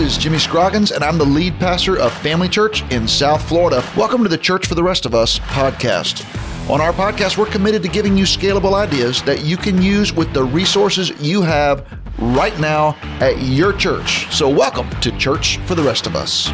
is Jimmy Scroggins, and I'm the lead pastor of Family Church in South Florida. Welcome to the Church for the Rest of Us podcast. On our podcast, we're committed to giving you scalable ideas that you can use with the resources you have right now at your church. So, welcome to Church for the Rest of Us.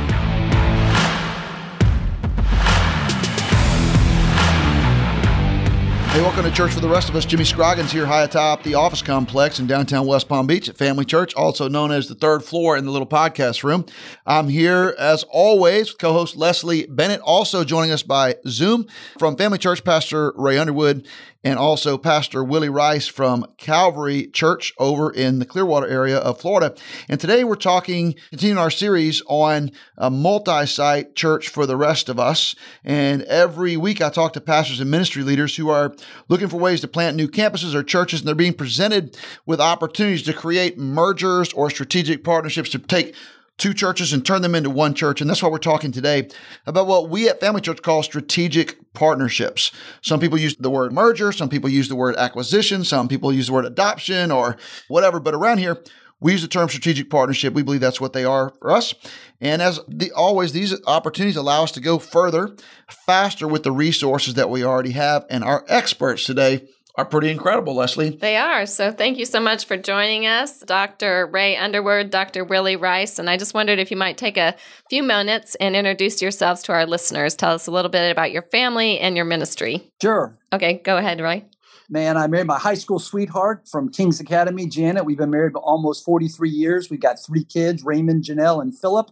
Hey, welcome to church for the rest of us. Jimmy Scroggins here, high atop the office complex in downtown West Palm Beach at Family Church, also known as the third floor in the little podcast room. I'm here as always with co-host Leslie Bennett, also joining us by Zoom from Family Church, Pastor Ray Underwood and also Pastor Willie Rice from Calvary Church over in the Clearwater area of Florida. And today we're talking, continuing our series on a multi site church for the rest of us. And every week I talk to pastors and ministry leaders who are looking for ways to plant new campuses or churches, and they're being presented with opportunities to create mergers or strategic partnerships to take two churches and turn them into one church. And that's why we're talking today about what we at Family Church call strategic partnerships. Some people use the word merger, some people use the word acquisition, some people use the word adoption or whatever. But around here, we use the term strategic partnership. We believe that's what they are for us. And as the, always, these opportunities allow us to go further, faster with the resources that we already have. And our experts today are pretty incredible, Leslie. They are. So thank you so much for joining us, Dr. Ray Underwood, Dr. Willie Rice. And I just wondered if you might take a few minutes and introduce yourselves to our listeners. Tell us a little bit about your family and your ministry. Sure. Okay, go ahead, Ray. Man, I married my high school sweetheart from King's Academy, Janet. We've been married for almost 43 years. We've got three kids Raymond, Janelle, and Philip,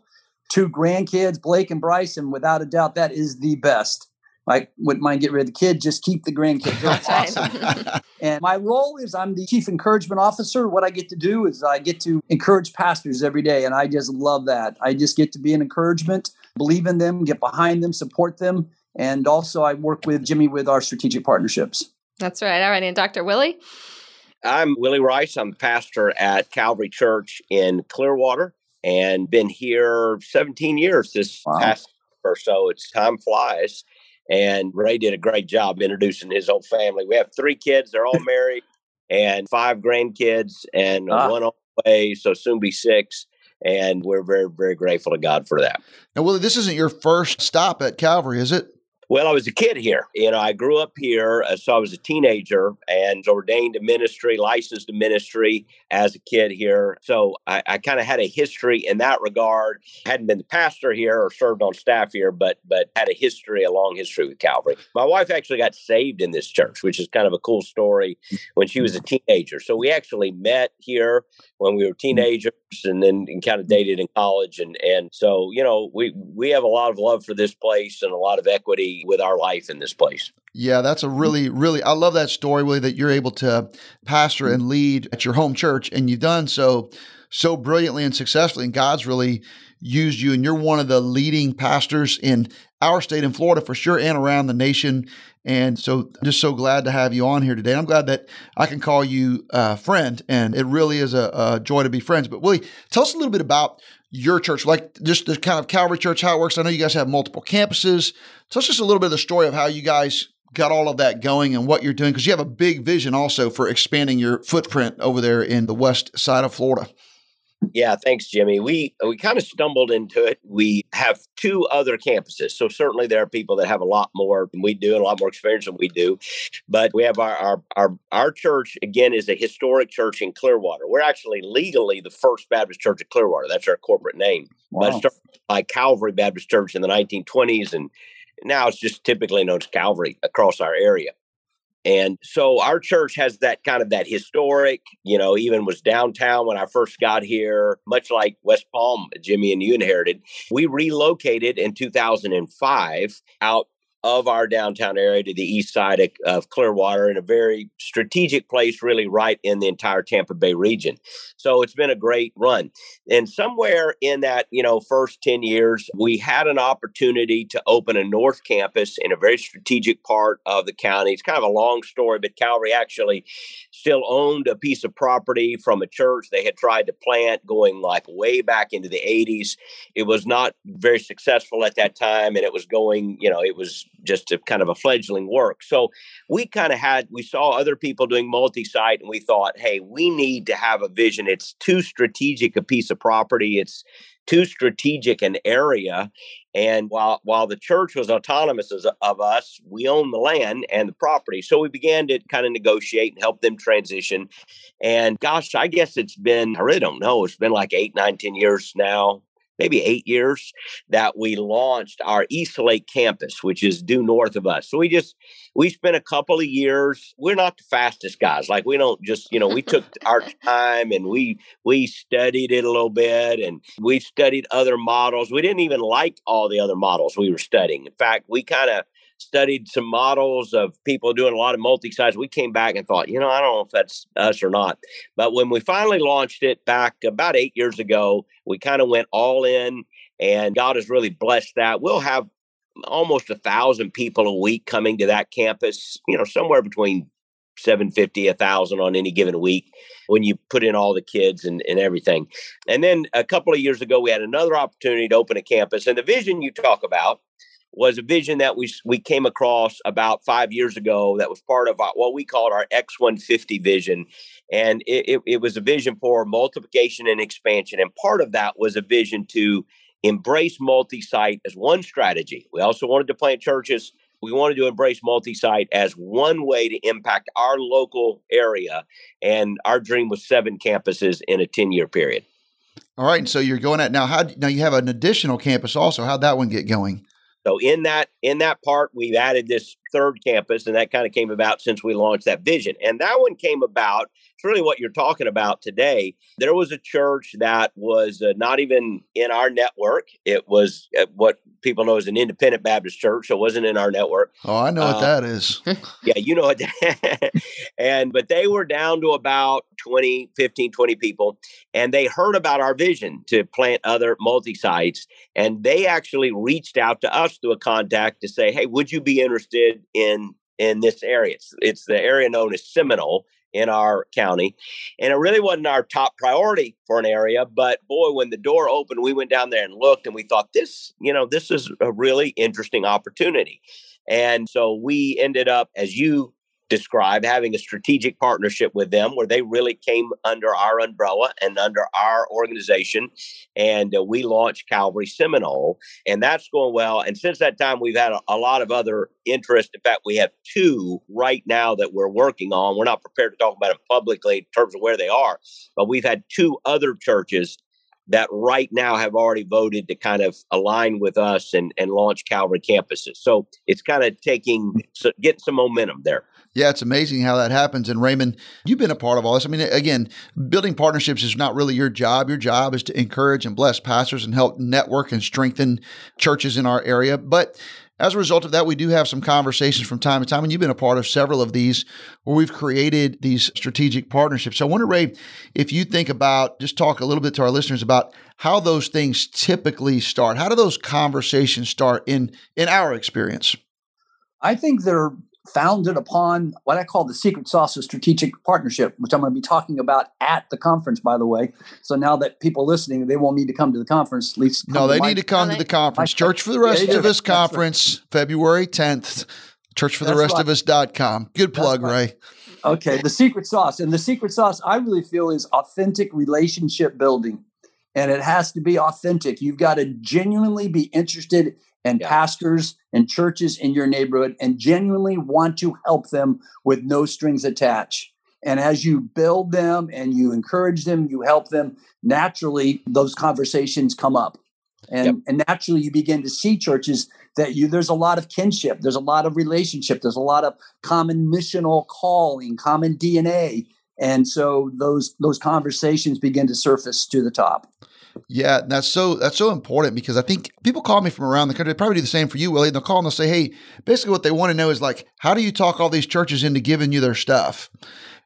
two grandkids, Blake and Bryce. And without a doubt, that is the best. I wouldn't mind getting rid of the kid, just keep the grandkids. That's awesome. and my role is I'm the chief encouragement officer. What I get to do is I get to encourage pastors every day, and I just love that. I just get to be an encouragement, believe in them, get behind them, support them, and also I work with Jimmy with our strategic partnerships. That's right. All right, and Dr. Willie. I'm Willie Rice. I'm pastor at Calvary Church in Clearwater and been here 17 years this wow. past or so. It's time flies. And Ray did a great job introducing his whole family. We have three kids, they're all married, and five grandkids, and ah. one on the way, so soon be six. And we're very, very grateful to God for that. Now, Willie, this isn't your first stop at Calvary, is it? Well, I was a kid here. You know, I grew up here, uh, so I was a teenager and ordained to ministry, licensed to ministry as a kid here. So I, I kind of had a history in that regard. Hadn't been the pastor here or served on staff here, but but had a history, a long history with Calvary. My wife actually got saved in this church, which is kind of a cool story when she was a teenager. So we actually met here when we were teenagers and then and kind of dated in college and and so you know we we have a lot of love for this place and a lot of equity with our life in this place. Yeah, that's a really, really, I love that story, Willie, that you're able to pastor and lead at your home church, and you've done so so brilliantly and successfully. And God's really used you, and you're one of the leading pastors in our state in Florida for sure, and around the nation. And so, I'm just so glad to have you on here today. I'm glad that I can call you a friend, and it really is a, a joy to be friends. But Willie, tell us a little bit about your church, like just the kind of Calvary Church, how it works. I know you guys have multiple campuses. Tell us just a little bit of the story of how you guys got all of that going and what you're doing, because you have a big vision also for expanding your footprint over there in the west side of Florida. Yeah, thanks, Jimmy. We uh, we kind of stumbled into it. We have two other campuses, so certainly there are people that have a lot more than we do and a lot more experience than we do. But we have our our our, our church again is a historic church in Clearwater. We're actually legally the First Baptist Church of Clearwater. That's our corporate name. Wow. But it started by Calvary Baptist Church in the 1920s, and now it's just typically known as Calvary across our area. And so our church has that kind of that historic, you know, even was downtown when I first got here, much like West Palm, Jimmy and you inherited. We relocated in 2005 out of our downtown area to the east side of, of, Clearwater in a very strategic place, really right in the entire Tampa Bay region. So it's been a great run. And somewhere in that, you know, first 10 years, we had an opportunity to open a North Campus in a very strategic part of the county. It's kind of a long story, but Calvary actually still owned a piece of property from a church they had tried to plant going like way back into the 80s. It was not very successful at that time, and it was going, you know, it was just a kind of a fledgling work. So we kind of had we saw other people doing multi-site, and we thought, hey, we need to have a vision. It's too strategic a piece of property. It's too strategic an area. And while while the church was autonomous as, of us, we own the land and the property. So we began to kind of negotiate and help them transition. And gosh, I guess it's been, I really don't know, it's been like eight, nine, ten years now, maybe eight years that we launched our East Lake campus, which is due north of us. So we just we spent a couple of years. We're not the fastest guys. Like we don't just, you know, we took our time and we we studied it a little bit and we studied other models. We didn't even like all the other models we were studying. In fact, we kind of studied some models of people doing a lot of multi-sites. We came back and thought, you know, I don't know if that's us or not. But when we finally launched it back about eight years ago, we kind of went all in and God has really blessed that. We'll have almost a thousand people a week coming to that campus, you know, somewhere between 750 a thousand on any given week when you put in all the kids and, and everything and then a couple of years ago we had another opportunity to open a campus and the vision you talk about was a vision that we we came across about five years ago that was part of our, what we called our X150 vision, and it, it, it was a vision for multiplication and expansion, and part of that was a vision to embrace multi-site as one strategy. We also wanted to plant churches. We wanted to embrace multi-site as one way to impact our local area, and our dream was seven campuses in a ten-year period. All right, so you're going at now. How now you have an additional campus also? How'd that one get going? So in that in that part, we've added this third campus, and that kind of came about since we launched that vision. And that one came about. It's really what you're talking about today. There was a church that was uh, not even in our network. It was uh, what people know as an independent Baptist church, so it wasn't in our network. Oh, I know uh, what that is. yeah, you know it. and but they were down to about 20, 15, 20 people, and they heard about our vision to plant other multi sites, and they actually reached out to us through a contact to say, "Hey, would you be interested in in this area. It's, it's the area known as Seminole in our county. And it really wasn't our top priority for an area, but boy, when the door opened, we went down there and looked and we thought this, you know, this is a really interesting opportunity. And so we ended up, as you describe having a strategic partnership with them where they really came under our umbrella and under our organization. And uh, we launched calvary seminole and that's going well. And since that time we've had a, a, lot of other interest. In fact we have two right now that we're working on. We're not prepared to talk about them publicly in terms of where they are but we've had two other churches that right now have already voted to kind of align with us and, and launch Calvary campuses. So it's kind of taking, so getting some momentum there. Yeah, it's amazing how that happens. And Raymond, you've been a part of all this. I mean, again, building partnerships is not really your job. Your job is to encourage and bless pastors and help network and strengthen churches in our area. But as a result of that, we do have some conversations from time to time, and you've been a part of several of these where we've created these strategic partnerships. So I wonder, Ray, if you think about just talk a little bit to our listeners about how those things typically start. How do those conversations start in in our experience? I think they're founded upon what I call the secret sauce of strategic partnership, which I'm going to be talking about at the conference, by the way. So now that people listening, they won't need to come to the conference. At least no, they need to come to the conference. Church for the Rest yeah, of Us conference, right. February 10th. Church for the Rest of Us.com. Good plug, right. Ray. Okay, the secret sauce. And the secret sauce, I really feel, is authentic relationship building. And it has to be authentic. You've got to genuinely be interested and yeah. pastors and churches in your neighborhood and genuinely want to help them with no strings attached. And as you build them and you encourage them, you help them, naturally those conversations come up. And, yep. and naturally you begin to see churches that you there's a lot of kinship, there's a lot of relationship, there's a lot of common missional calling, common DNA. And so those those conversations begin to surface to the top. Yeah, that's so that's so important because I think people call me from around the country. They probably do the same for you, Willie. They'll call and they'll say, "Hey, basically, what they want to know is like, how do you talk all these churches into giving you their stuff?"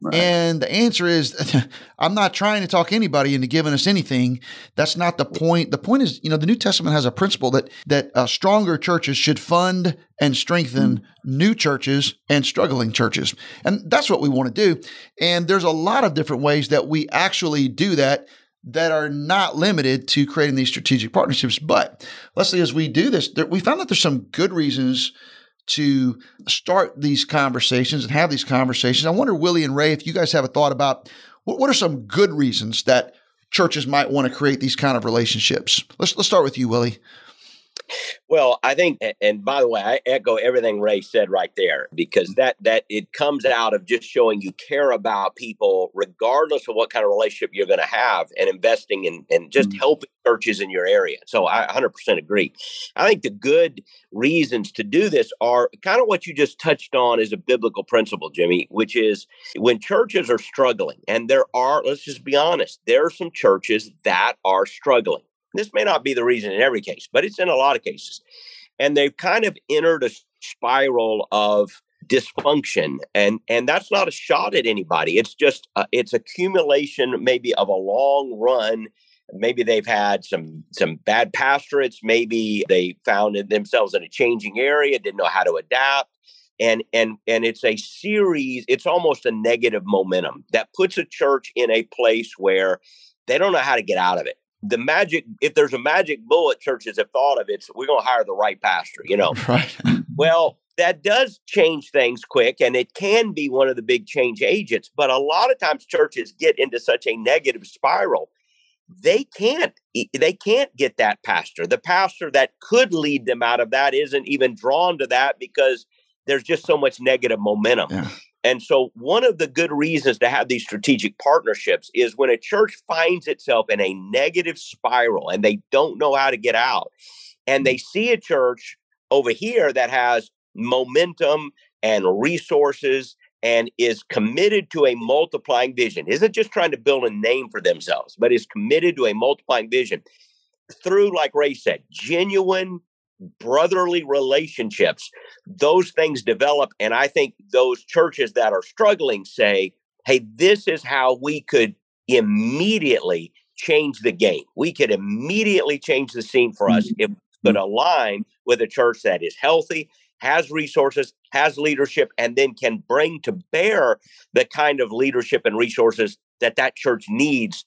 Right. And the answer is, I'm not trying to talk anybody into giving us anything. That's not the point. The point is, you know, the New Testament has a principle that that uh, stronger churches should fund and strengthen mm. new churches and struggling churches, and that's what we want to do. And there's a lot of different ways that we actually do that that are not limited to creating these strategic partnerships. But Leslie, as we do this, there, we found that there's some good reasons to start these conversations and have these conversations. I wonder, Willie and Ray, if you guys have a thought about what, what are some good reasons that churches might want to create these kind of relationships. Let's let's start with you, Willie. Well, I think, and by the way, I echo everything Ray said right there because that that it comes out of just showing you care about people, regardless of what kind of relationship you're going to have, and investing in and just mm-hmm. helping churches in your area. So I 100% agree. I think the good reasons to do this are kind of what you just touched on is a biblical principle, Jimmy, which is when churches are struggling, and there are, let's just be honest, there are some churches that are struggling this may not be the reason in every case, but it's in a lot of cases. And they've kind of entered a spiral of dysfunction and and that's not a shot at anybody. It's just uh, it's accumulation maybe of a long run. Maybe they've had some some bad pastorates. Maybe they found themselves in a changing area didn't know how to adapt. And and and it's a series it's almost a negative momentum that puts a church in a place where they don't know how to get out of it the magic if there's a magic bullet churches have thought of it's we're going to hire the right pastor you know? Right. Well that does change things quick and it can be one of the big change agents but a lot of times churches get into such a negative spiral. They can't they can't get that pastor. The pastor that could lead them out of that isn't even drawn to that because there's just so much negative momentum. Yeah. And so, one of the good reasons to have these strategic partnerships is when a church finds itself in a negative spiral and they don't know how to get out, and they see a church over here that has momentum and resources and is committed to a multiplying vision, isn't just trying to build a name for themselves, but is committed to a multiplying vision through, like Ray said, genuine brotherly relationships, those things develop. And I think those churches that are struggling say, hey, this is how we could immediately change the game. We could immediately change the scene for us if we could mm-hmm. align with a church that is healthy, has resources, has leadership, and then can bring to bear the kind of leadership and resources that that church needs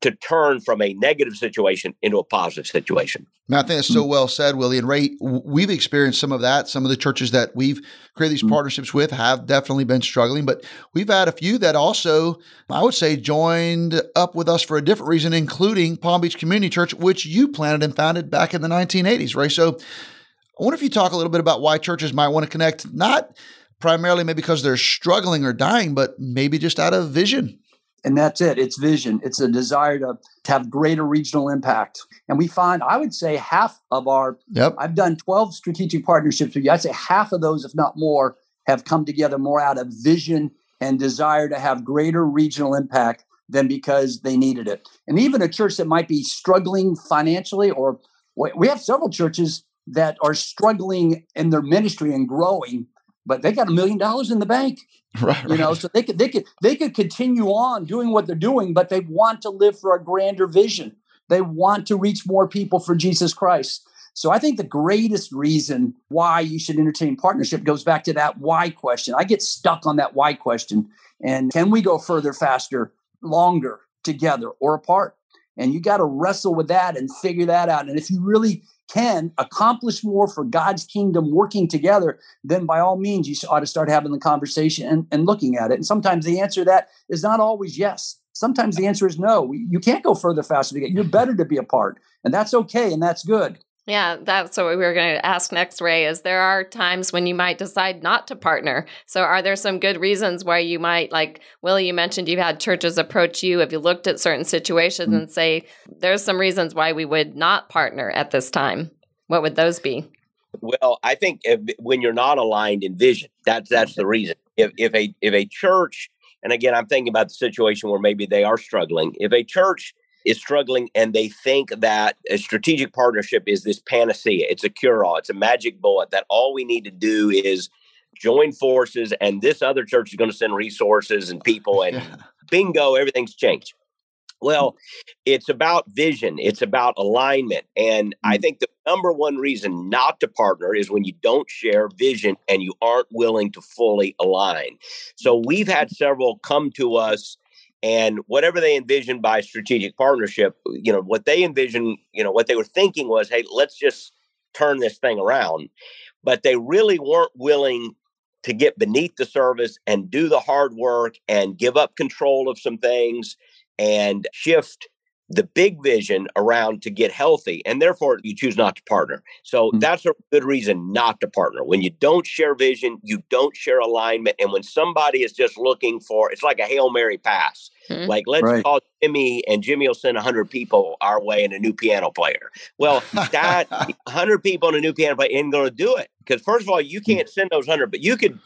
to turn from a negative situation into a positive situation. Man, I think that's so well said, Willie and Ray. We've experienced some of that. Some of the churches that we've created these mm-hmm. partnerships with have definitely been struggling, but we've had a few that also, I would say, joined up with us for a different reason, including Palm Beach Community Church, which you planted and founded back in the 1980s, Ray. So I wonder if you talk a little bit about why churches might want to connect, not primarily maybe because they're struggling or dying, but maybe just out of vision and that's it. It's vision. It's a desire to, to have greater regional impact. And we find i would say half of our yep. i've done 12 strategic partnerships with you. I'd say half of those if not more have come together more out of vision and desire to have greater regional impact than because they needed it. And even a church that might be struggling financially or we have several churches that are struggling in their ministry and growing but they got a million dollars in the bank right you know so they could they could they could continue on doing what they're doing but they want to live for a grander vision. They want to reach more people for jesus christ. So i think the greatest reason why you should entertain partnership goes back to that why question. I get stuck on that why question and can we go further faster longer together or apart? And you got to wrestle with that and figure that out. And if you really can accomplish more for God's kingdom working together, then by all means, you ought to start having the conversation and, and looking at it. And sometimes the answer to that is not always yes. Sometimes the answer is no. You can't go further faster. You're better to be apart. And that's okay and that's good. Yeah, that's what we were going to ask next, Ray. Is there are times when you might decide not to partner? So, are there some good reasons why you might, like Willie, you mentioned you've had churches approach you. Have you looked at certain situations mm-hmm. and say there's some reasons why we would not partner at this time? What would those be? Well, I think if, when you're not aligned in vision, that's that's the reason. If if a if a church, and again, I'm thinking about the situation where maybe they are struggling. If a church is struggling and they think that a strategic partnership is this panacea. It's a cure all, it's a magic bullet that all we need to do is join forces and this other church is going to send resources and people and bingo, everything's changed. Well, it's about vision, it's about alignment. And I mm. think the number one reason not to partner is when you don't share vision and you aren't willing to fully align. So we've had several come to us and whatever they envisioned by strategic partnership you know what they envisioned you know what they were thinking was hey let's just turn this thing around. But they really weren't willing to get beneath the service and do the hard work and give up control of some things and shift the big vision around to get healthy and therefore you choose not to partner so mm-hmm. that's a good reason not to partner when you don't share vision you don't share alignment and when somebody is just looking for it's like a hail mary pass mm-hmm. like let's right. call jimmy and jimmy will send 100 people our way and a new piano player well that 100 people and a new piano player ain't going to do it because first of all you hmm. can't send those 100 but you could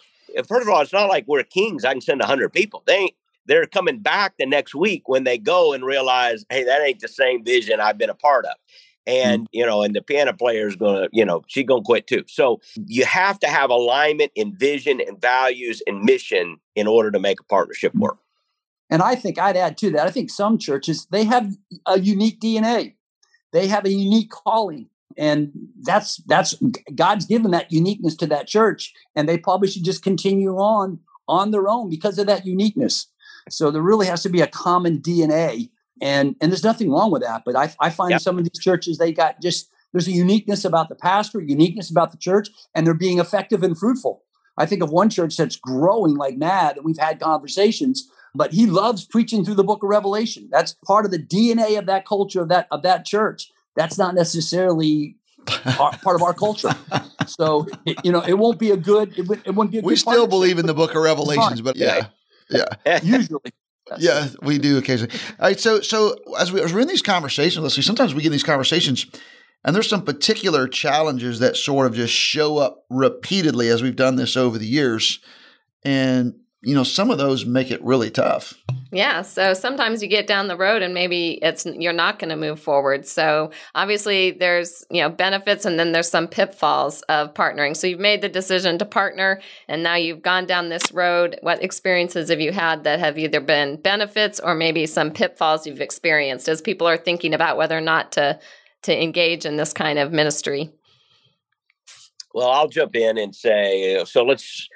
first of all it's not like we're kings i can send 100 people they ain't they're coming back the next week when they go and realize, hey, that ain't the same vision I've been a part of. Mm-hmm. And, you know, and the piano player is going to, you know, she's going to quit too. So you have to have alignment in vision and values and mission in order to make a partnership work. And I think I'd add to that. I think some churches, they have a unique DNA. They have a unique calling. And that's that's God's given that uniqueness to that church. And they probably should just continue on on their own because of that uniqueness. So there really has to be a common DNA. And, and there's nothing wrong with that. But I, I find yep. some of these churches, they got just, there's a uniqueness about the pastor, uniqueness about the church, and they're being effective and fruitful. I think of one church that's growing like mad, and we've had conversations, but he loves preaching through the book of Revelation. That's part of the DNA of that culture of that of that church. That's not necessarily our, part of our culture. So it, you know, it won't be a good. It, it won't be. we still believe in the Book of Revelations, but yeah, yeah. Usually. yeah, we do occasionally. All right, so so as we as we're in these conversations, let's see. Sometimes we get in these conversations, and there's some particular challenges that sort of just show up repeatedly as we've done this over the years, and you know, some of those make it really tough. Yeah. So sometimes you get down the road and maybe it's you're not going to move forward. So obviously there's, you know, benefits and then there's some pitfalls of partnering. So you've made the decision to partner and now you've gone down this road. What experiences have you had that have either been benefits or maybe some pitfalls you've experienced as people are thinking about whether or not to to engage in this kind of ministry? Well, I'll jump in and say uh, so let's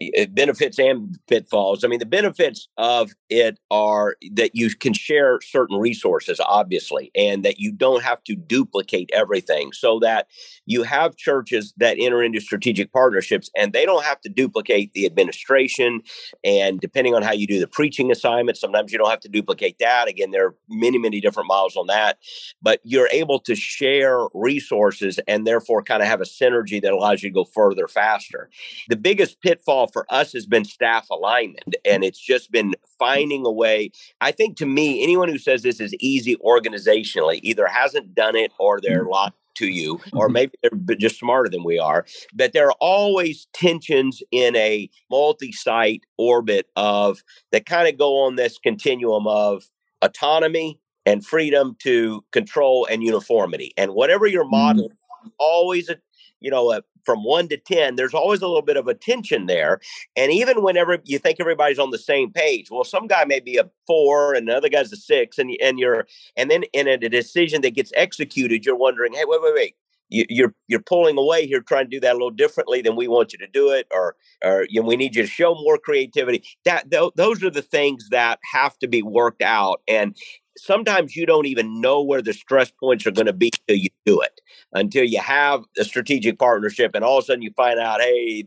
Eh, benefits and pitfalls. I mean, the benefits of it are that you can share certain resources, obviously, and that you don't have to duplicate everything so that you have churches that enter into strategic partnerships and they don't have to duplicate the administration. And depending on how you do the preaching assignment, sometimes you don't have to duplicate that. Again, there are many, many different models on that, but you're able to share resources and therefore kind of have a synergy that allows you to go further faster. The biggest pitfall for us has been staff alignment. And it's just been finding a way. I think to me, anyone who says this is easy organizationally either hasn't done it or they're mm. lying to you, or mm-hmm. maybe they're just smarter than we are. But there are always tensions in a multi site orbit of that kind of go on this continuum of autonomy and freedom to control and uniformity. And whatever your model, mm-hmm. always a you know, a from one to 10, there's always a little bit of a tension there. And even whenever you think everybody's on the same page, well, some guy may be a four and another guy's a six, and, and you're, and then in a decision that gets executed, you're wondering, hey, wait, wait, wait. You, you're you're pulling away here, trying to do that a little differently than we want you to do it, or or you know, we need you to show more creativity. That th- those are the things that have to be worked out, and sometimes you don't even know where the stress points are going to be until you do it, until you have a strategic partnership, and all of a sudden you find out, hey,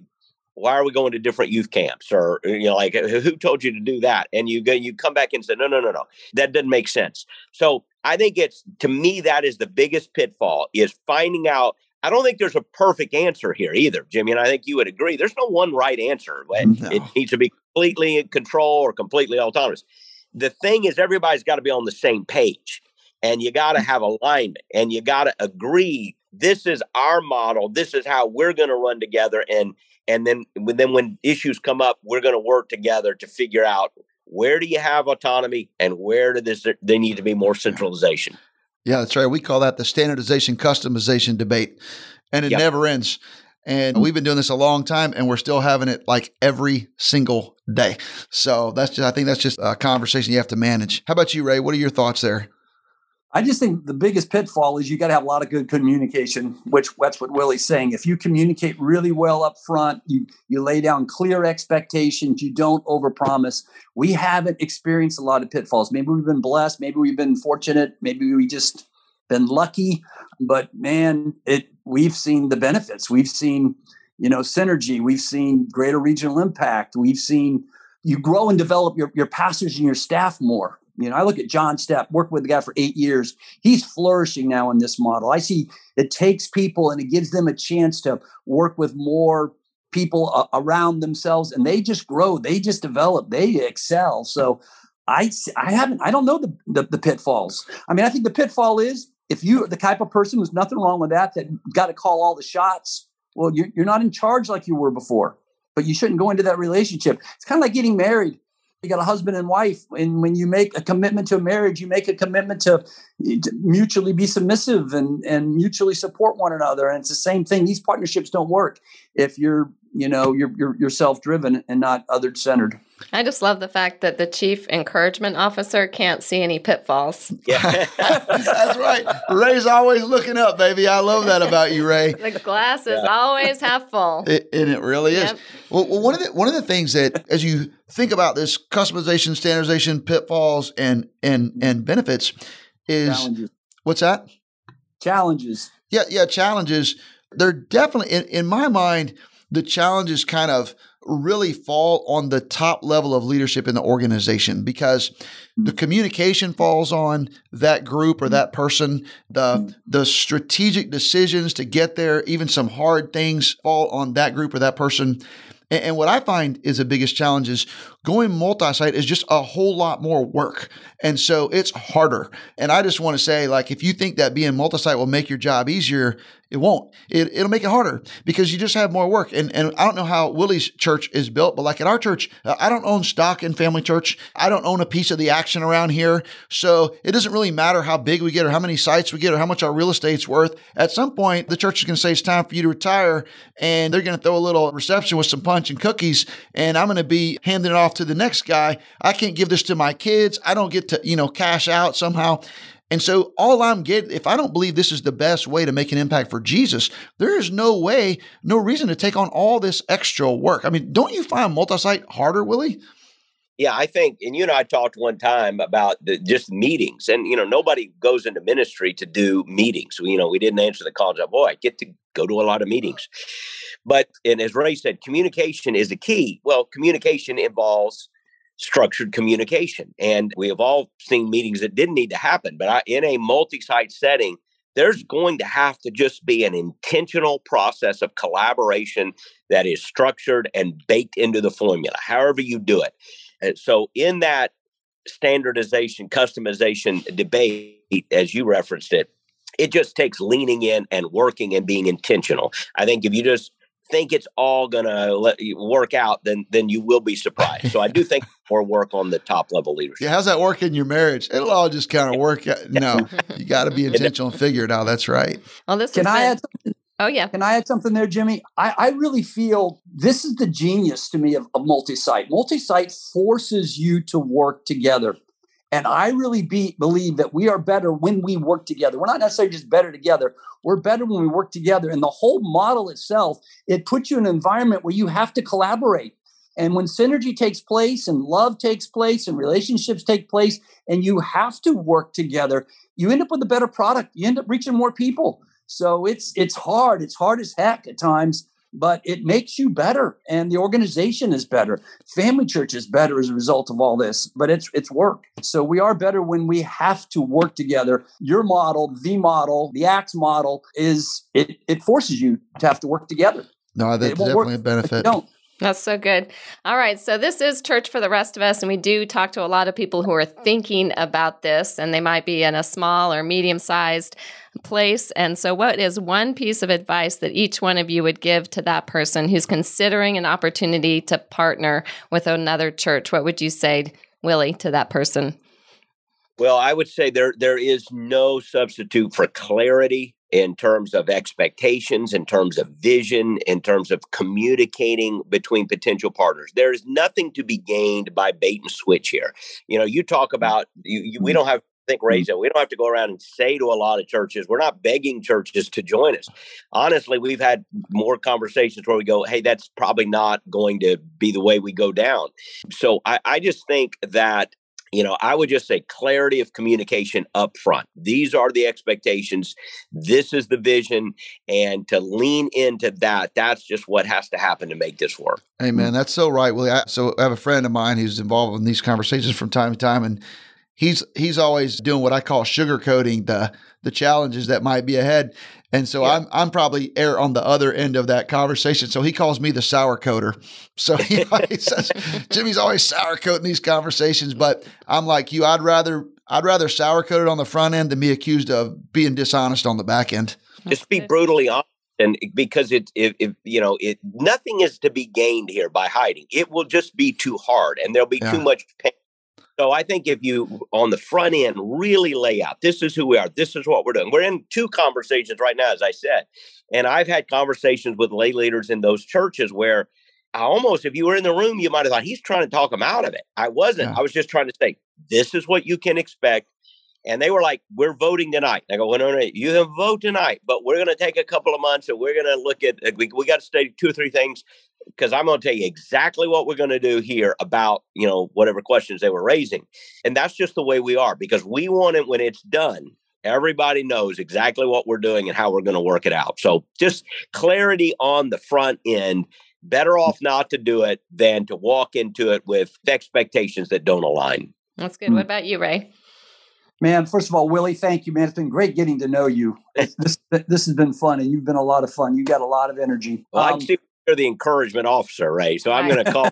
why are we going to different youth camps? Or you know like who told you to do that? And you go you come back and say no no no no. That doesn't make sense. So i think it's to me that is the biggest pitfall is finding out i don't think there's a perfect answer here either jimmy and i think you would agree there's no one right answer no. it needs to be completely in control or completely autonomous. The thing is everybody's got to be on the same page and you got to mm. have alignment and you got to agree this is our model this is how we're going to run together and and then then when issues come up we're going to work together to figure out where do you have autonomy and where do this they need to be more centralization yeah that's right we call that the standardization customization debate and it yep. never ends and we've been doing this a long time and we're still having it like every single day. So that's just, I think that's just a conversation you have to manage. How about you, Ray? What are your thoughts there? I just think the biggest pitfall is you got to have a lot of good communication, which that's what Willie's saying. If you communicate really well up front, you you lay down clear expectations, you don't overpromise. We haven't experienced a lot of pitfalls. Maybe we've been blessed, maybe we've been fortunate, maybe we just been lucky, but man, it we've seen the benefits. We've seen, you know, synergy. We've seen greater regional impact. We've seen you grow and develop your, your pastors and your staff more. You know, I look at John Stepp, worked with the guy for eight years. He's flourishing now in this model. I see it takes people and it gives them a chance to work with more people uh, around themselves and they just grow, they just develop, they excel. So I, I haven't, I don't know the, the, the pitfalls. I mean, I think the pitfall is if you're the type of person who's nothing wrong with that, that got to call all the shots, well, you're, you're not in charge like you were before, but you shouldn't go into that relationship. It's kind of like getting married you got a husband and wife and when you make a commitment to a marriage you make a commitment to, to, mutually be submissive and and mutually support one another and it's the same thing. These partnerships don't work. If you're you know you're you're, you're self-driven and not other-centered I just love the fact that the chief encouragement officer can't see any pitfalls. Yeah. That's right. Ray's always looking up, baby. I love that about you, Ray. The glass is yeah. always half full. It, and it really is. Yep. Well, well, one of the one of the things that as you think about this customization, standardization, pitfalls, and and and benefits is challenges. what's that? Challenges. Yeah, yeah, challenges. They're definitely in, in my mind, the challenges kind of really fall on the top level of leadership in the organization because hmm. the communication falls on that group or hmm. that person. The hmm. the strategic decisions to get there even some hard things fall on that group or that person. And, and what I find is the biggest challenge is going multi-site is just a whole lot more work. And so it's harder. And I just want to say, like, if you think that being multi-site will make your job easier, it won't. It, it'll make it harder because you just have more work. And, and I don't know how Willie's church is built, but like at our church, uh, I don't own stock in Family Church. I don't own a piece of the action around here. So it doesn't really matter how big we get or how many sites we get or how much our real estate's worth. At some point, the church is going to say it's time for you to retire and they're going to throw a little reception with some punch and cookies. And I'm going to be handing it off to the next guy. I can't give this to my kids. I don't get to, you know, cash out somehow. And so all I'm getting, if I don't believe this is the best way to make an impact for Jesus, there is no way, no reason to take on all this extra work. I mean, don't you find multi-site harder, Willie? Yeah, I think, and you and I talked one time about the, just meetings, and you know, nobody goes into ministry to do meetings. We, You know, we didn't answer the call. Boy, I get to go to a lot of meetings, but and as Ray said, communication is the key. Well, communication involves structured communication. And we have all seen meetings that didn't need to happen, but I, in a multi site setting, there's going to have to just be an intentional process of collaboration that is structured and baked into the formula, however you do it. And so, in that standardization, customization debate, as you referenced it, it just takes leaning in and working and being intentional. I think if you just think it's all going to let you work out, then then you will be surprised. So I do think more work on the top level leadership. Yeah, how's that work in your marriage? It'll all just kind of work. Out. No, you got to be intentional and figure it out. That's right. Well, this can I add something? Oh yeah. Can I add something there, Jimmy? I, I really feel this is the genius to me of, of multi-site. Multi-site forces you to work together. And I really be, believe that we are better when we work together. We're not necessarily just better together. We're better when we work together. And the whole model itself, it puts you in an environment where you have to collaborate. And when synergy takes place and love takes place and relationships take place and you have to work together, you end up with a better product. You end up reaching more people. So it's it's hard. It's hard as heck at times but it makes you better and the organization is better. Family church is better as a result of all this but it's it's work. So we are better when we have to work together. Your model the model the acts model is it it forces you to have to work together. No that's definitely a benefit. don't that's so good. All right. So, this is Church for the Rest of Us. And we do talk to a lot of people who are thinking about this, and they might be in a small or medium sized place. And so, what is one piece of advice that each one of you would give to that person who's considering an opportunity to partner with another church? What would you say, Willie, to that person? Well, I would say there there is no substitute for clarity in terms of expectations, in terms of vision, in terms of communicating between potential partners. There is nothing to be gained by bait and switch here. You know, you talk mm. about you, you we mm. don't have think raise it. We don't have to go around and say to a lot of churches, we're not begging churches to join us. Honestly, we've had more conversations where we go, hey, that's probably not going to be the way we go down. So I, I just think that you know, I would just say clarity of communication up front. These are the expectations. This is the vision. And to lean into that, that's just what has to happen to make this work. Hey, man, that's so right, Willie. I, so I have a friend of mine who's involved in these conversations from time to time. And he's he's always doing what I call sugarcoating the the challenges that might be ahead. And so yeah. I'm I'm probably err on the other end of that conversation. So he calls me the sour coater. So he, he says Jimmy's always sour coating these conversations, but I'm like you. I'd rather I'd rather sour coat it on the front end than be accused of being dishonest on the back end. Just be brutally honest. And because it, if, if you know, it nothing is to be gained here by hiding. It will just be too hard, and there'll be yeah. too much pain so I think if you on the front end really lay out, this is who we are, this is what we're doing. We're in two conversations right now, as I said, and I've had conversations with lay leaders in those churches where I almost, if you were in the room, you might have thought he's trying to talk them out of it. I wasn't. Yeah. I was just trying to say, this is what you can expect. And they were like, "We're voting tonight." I go, "Well, no, no, you can vote tonight, but we're going to take a couple of months and we're going to look at. Uh, we, we got to study two or three things because I'm going to tell you exactly what we're going to do here about, you know, whatever questions they were raising. And that's just the way we are because we want it when it's done. Everybody knows exactly what we're doing and how we're going to work it out. So just clarity on the front end. Better off not to do it than to walk into it with expectations that don't align. That's good. What about you, Ray? Man, first of all, Willie, thank you, man. It's been great getting to know you. this this has been fun, and you've been a lot of fun. You got a lot of energy. Well, um, I see you're the encouragement officer, right? So I'm going to call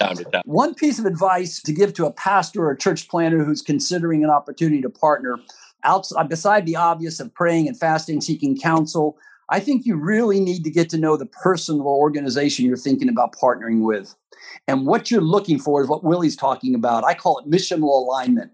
time to time. One piece of advice to give to a pastor or a church planner who's considering an opportunity to partner outside, uh, beside the obvious of praying and fasting, seeking counsel. I think you really need to get to know the person or organization you're thinking about partnering with. And what you're looking for is what Willie's talking about. I call it missional alignment.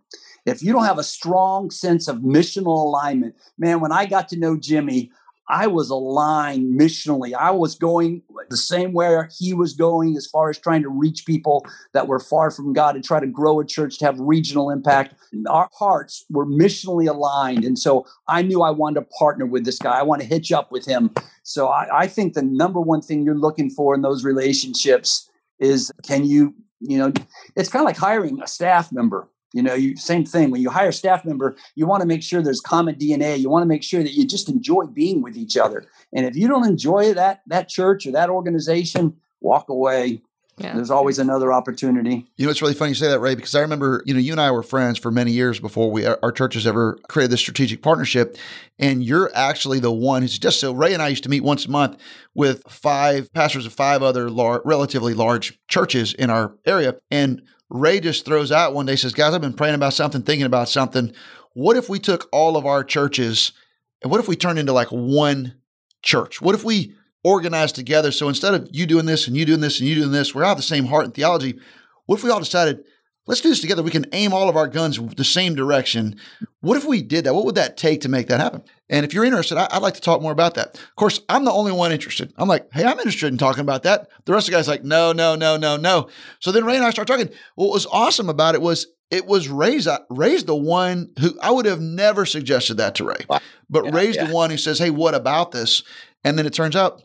If you don't have a strong sense of missional alignment, man, when I got to know Jimmy, I was aligned missionally. I was going the same way he was going as far as trying to reach people that were far from God and try to grow a church to have regional impact. Our hearts were missionally aligned. And so I knew I wanted to partner with this guy. I want to hitch up with him. So I, I think the number one thing you're looking for in those relationships is can you, you know, it's kind of like hiring a staff member you know, you same thing. When you hire a staff member, you want to make sure there's common DNA. You want to make sure that you just enjoy being with each other. And if you don't enjoy that that church or that organization, walk away. Yeah. There's always another opportunity. You know, it's really funny you say that, Ray, because I remember, you know, you and I were friends for many years before we our churches ever created this strategic partnership. And you're actually the one who's just so Ray and I used to meet once a month with five pastors of five other lar- relatively large churches in our area. And Ray just throws out one day, says, Guys, I've been praying about something, thinking about something. What if we took all of our churches and what if we turned into like one church? What if we organized together? So instead of you doing this and you doing this and you doing this, we're of the same heart and theology. What if we all decided, let's do this together. We can aim all of our guns the same direction. What if we did that? What would that take to make that happen? And if you're interested, I, would like to talk more about that. Of course, I'm the only one interested. I'm like, hey, I'm interested in talking about that. The rest of the guys like, no, no, no, no, no. So then Ray and I start talking. What was awesome about it was it was Ray's, uh, Ray's the one who I would have never suggested that to Ray, but yeah, Ray's yeah. the one who says, hey, what about this? And then it turns out,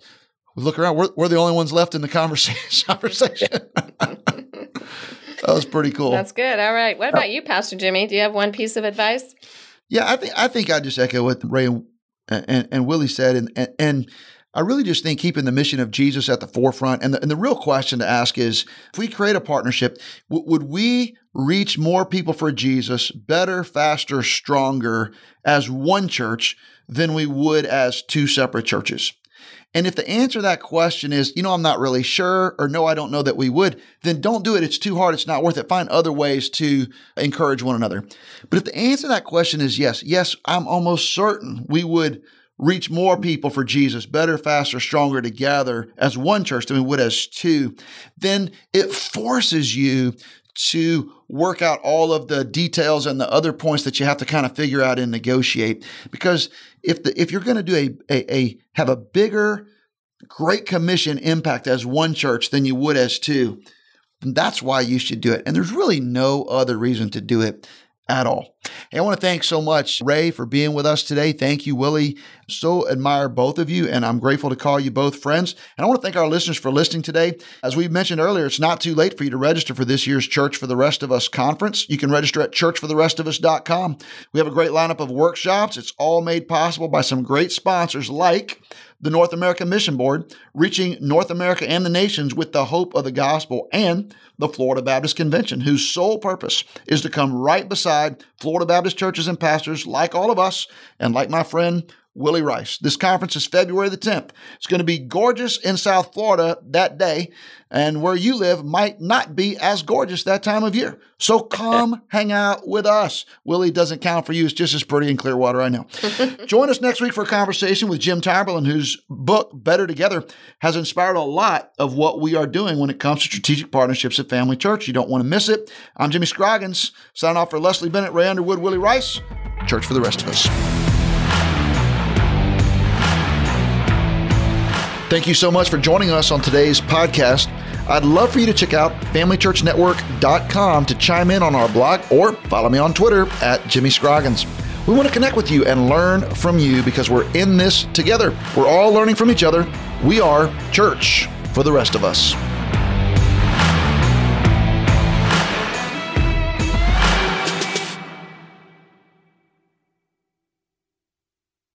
we look around, we're, we're the only ones left in the conversation. conversation. that was pretty cool. That's good. All right. What about you, Pastor Jimmy? Do you have one piece of advice? Yeah, I think I think I just echo what Ray and, and, and Willie said, and, and, and I really just think keeping the mission of Jesus at the forefront. And the, and the real question to ask is, if we create a partnership, w- would we reach more people for Jesus better, faster, stronger as one church than we would as two separate churches? And if the answer to that question is, you know, I'm not really sure, or no, I don't know that we would, then don't do it. It's too hard. It's not worth it. Find other ways to encourage one another. But if the answer to that question is yes, yes, I'm almost certain we would reach more people for Jesus better, faster, stronger together as one church than we would as two, then it forces you to work out all of the details and the other points that you have to kind of figure out and negotiate. Because if the if you're going to do a, a, a have a bigger Great Commission impact as one church than you would as two, that's why you should do it. And there's really no other reason to do it at all. And I want to thank so much Ray for being with us today. Thank you, Willie. So admire both of you, and I'm grateful to call you both friends. And I want to thank our listeners for listening today. As we mentioned earlier, it's not too late for you to register for this year's Church for the Rest of Us conference. You can register at churchfortherestofus.com. We have a great lineup of workshops. It's all made possible by some great sponsors like the North American Mission Board, reaching North America and the nations with the hope of the gospel, and the Florida Baptist Convention, whose sole purpose is to come right beside Florida Baptist churches and pastors like all of us and like my friend Willie Rice. This conference is February the 10th. It's going to be gorgeous in South Florida that day, and where you live might not be as gorgeous that time of year. So come hang out with us. Willie doesn't count for you. It's just as pretty in Clearwater, I know. Join us next week for a conversation with Jim Tomberlin, whose book, Better Together, has inspired a lot of what we are doing when it comes to strategic partnerships at Family Church. You don't want to miss it. I'm Jimmy Scroggins, signing off for Leslie Bennett, Ray Underwood, Willie Rice. Church for the rest of us. Thank you so much for joining us on today's podcast. I'd love for you to check out FamilyChurchNetwork.com to chime in on our blog or follow me on Twitter at Jimmy Scroggins. We want to connect with you and learn from you because we're in this together. We're all learning from each other. We are church for the rest of us.